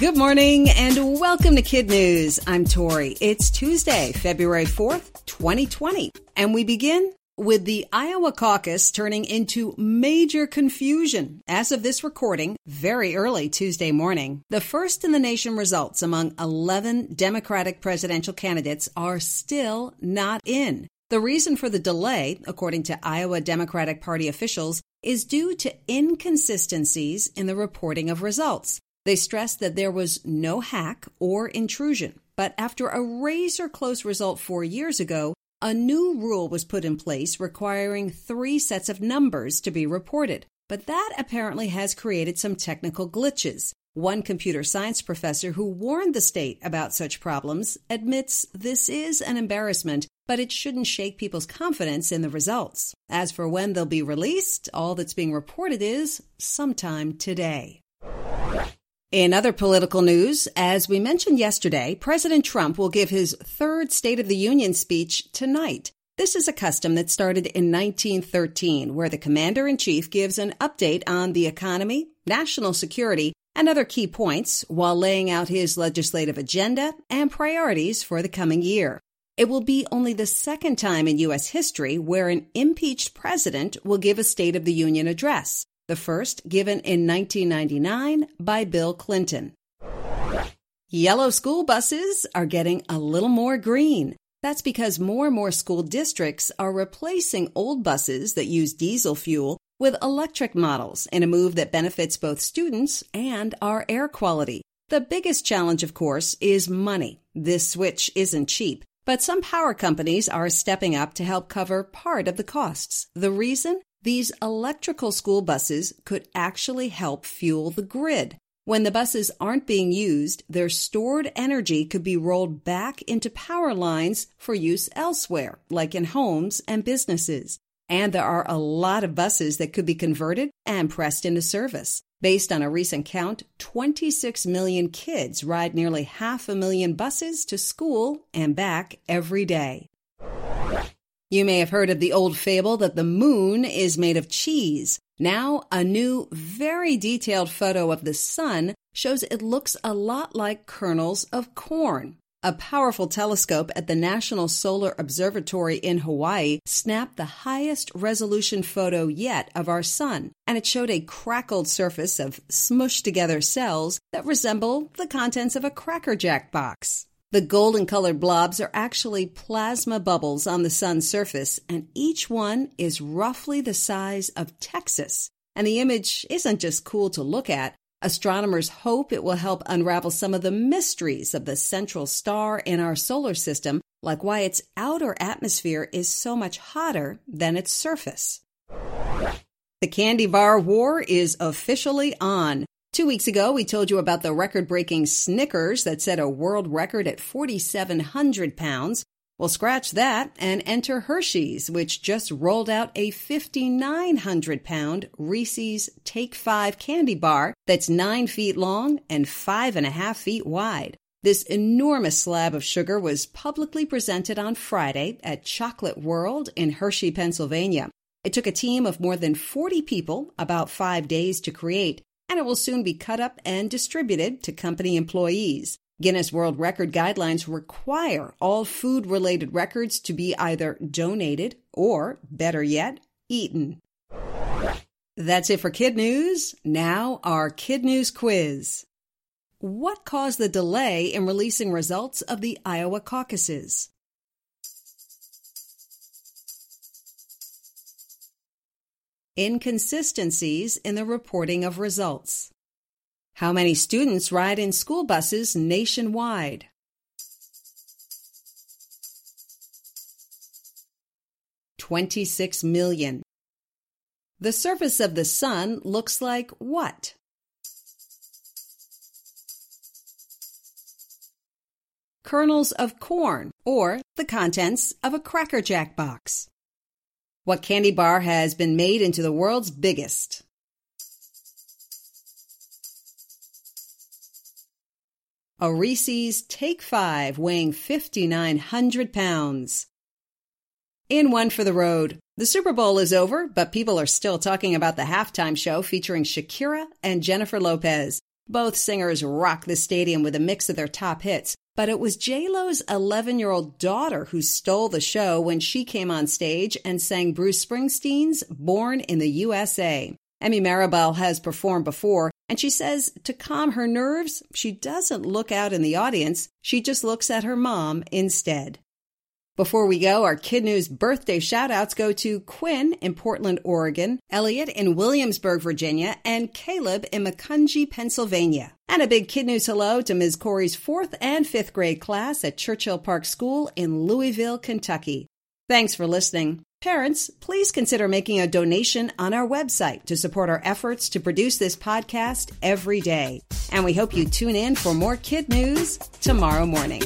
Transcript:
Good morning and welcome to Kid News. I'm Tori. It's Tuesday, February 4th, 2020, and we begin with the Iowa caucus turning into major confusion as of this recording very early Tuesday morning. The first in the nation results among 11 Democratic presidential candidates are still not in. The reason for the delay, according to Iowa Democratic Party officials, is due to inconsistencies in the reporting of results. They stressed that there was no hack or intrusion. But after a razor close result four years ago, a new rule was put in place requiring three sets of numbers to be reported. But that apparently has created some technical glitches. One computer science professor who warned the state about such problems admits this is an embarrassment, but it shouldn't shake people's confidence in the results. As for when they'll be released, all that's being reported is sometime today. In other political news, as we mentioned yesterday, President Trump will give his third State of the Union speech tonight. This is a custom that started in 1913, where the commander in chief gives an update on the economy, national security, and other key points while laying out his legislative agenda and priorities for the coming year. It will be only the second time in U.S. history where an impeached president will give a State of the Union address the first given in 1999 by Bill Clinton. Yellow school buses are getting a little more green. That's because more and more school districts are replacing old buses that use diesel fuel with electric models in a move that benefits both students and our air quality. The biggest challenge, of course, is money. This switch isn't cheap, but some power companies are stepping up to help cover part of the costs. The reason? These electrical school buses could actually help fuel the grid. When the buses aren't being used, their stored energy could be rolled back into power lines for use elsewhere, like in homes and businesses. And there are a lot of buses that could be converted and pressed into service. Based on a recent count, 26 million kids ride nearly half a million buses to school and back every day. You may have heard of the old fable that the moon is made of cheese. Now, a new, very detailed photo of the sun shows it looks a lot like kernels of corn. A powerful telescope at the National Solar Observatory in Hawaii snapped the highest resolution photo yet of our sun, and it showed a crackled surface of smushed together cells that resemble the contents of a Cracker Jack box. The golden colored blobs are actually plasma bubbles on the sun's surface, and each one is roughly the size of Texas. And the image isn't just cool to look at. Astronomers hope it will help unravel some of the mysteries of the central star in our solar system, like why its outer atmosphere is so much hotter than its surface. The candy bar war is officially on. Two weeks ago, we told you about the record breaking Snickers that set a world record at 4,700 pounds. Well, scratch that and enter Hershey's, which just rolled out a 5,900 pound Reese's Take Five candy bar that's nine feet long and five and a half feet wide. This enormous slab of sugar was publicly presented on Friday at Chocolate World in Hershey, Pennsylvania. It took a team of more than 40 people about five days to create and it will soon be cut up and distributed to company employees. Guinness World Record guidelines require all food related records to be either donated or, better yet, eaten. That's it for Kid News. Now, our Kid News quiz. What caused the delay in releasing results of the Iowa caucuses? Inconsistencies in the reporting of results. How many students ride in school buses nationwide? Twenty-six million. The surface of the sun looks like what? Kernels of corn, or the contents of a Cracker Jack box. What candy bar has been made into the world's biggest? A Reese's Take 5 weighing 5,900 pounds. In one for the road. The Super Bowl is over, but people are still talking about the halftime show featuring Shakira and Jennifer Lopez. Both singers rock the stadium with a mix of their top hits, but it was J-Lo's 11-year-old daughter who stole the show when she came on stage and sang Bruce Springsteen's Born in the USA. Emme Maribel has performed before, and she says to calm her nerves, she doesn't look out in the audience, she just looks at her mom instead. Before we go, our Kid News birthday shoutouts go to Quinn in Portland, Oregon, Elliot in Williamsburg, Virginia, and Caleb in Macungie, Pennsylvania. And a big Kid News hello to Ms. Corey's fourth and fifth grade class at Churchill Park School in Louisville, Kentucky. Thanks for listening. Parents, please consider making a donation on our website to support our efforts to produce this podcast every day. And we hope you tune in for more kid news tomorrow morning.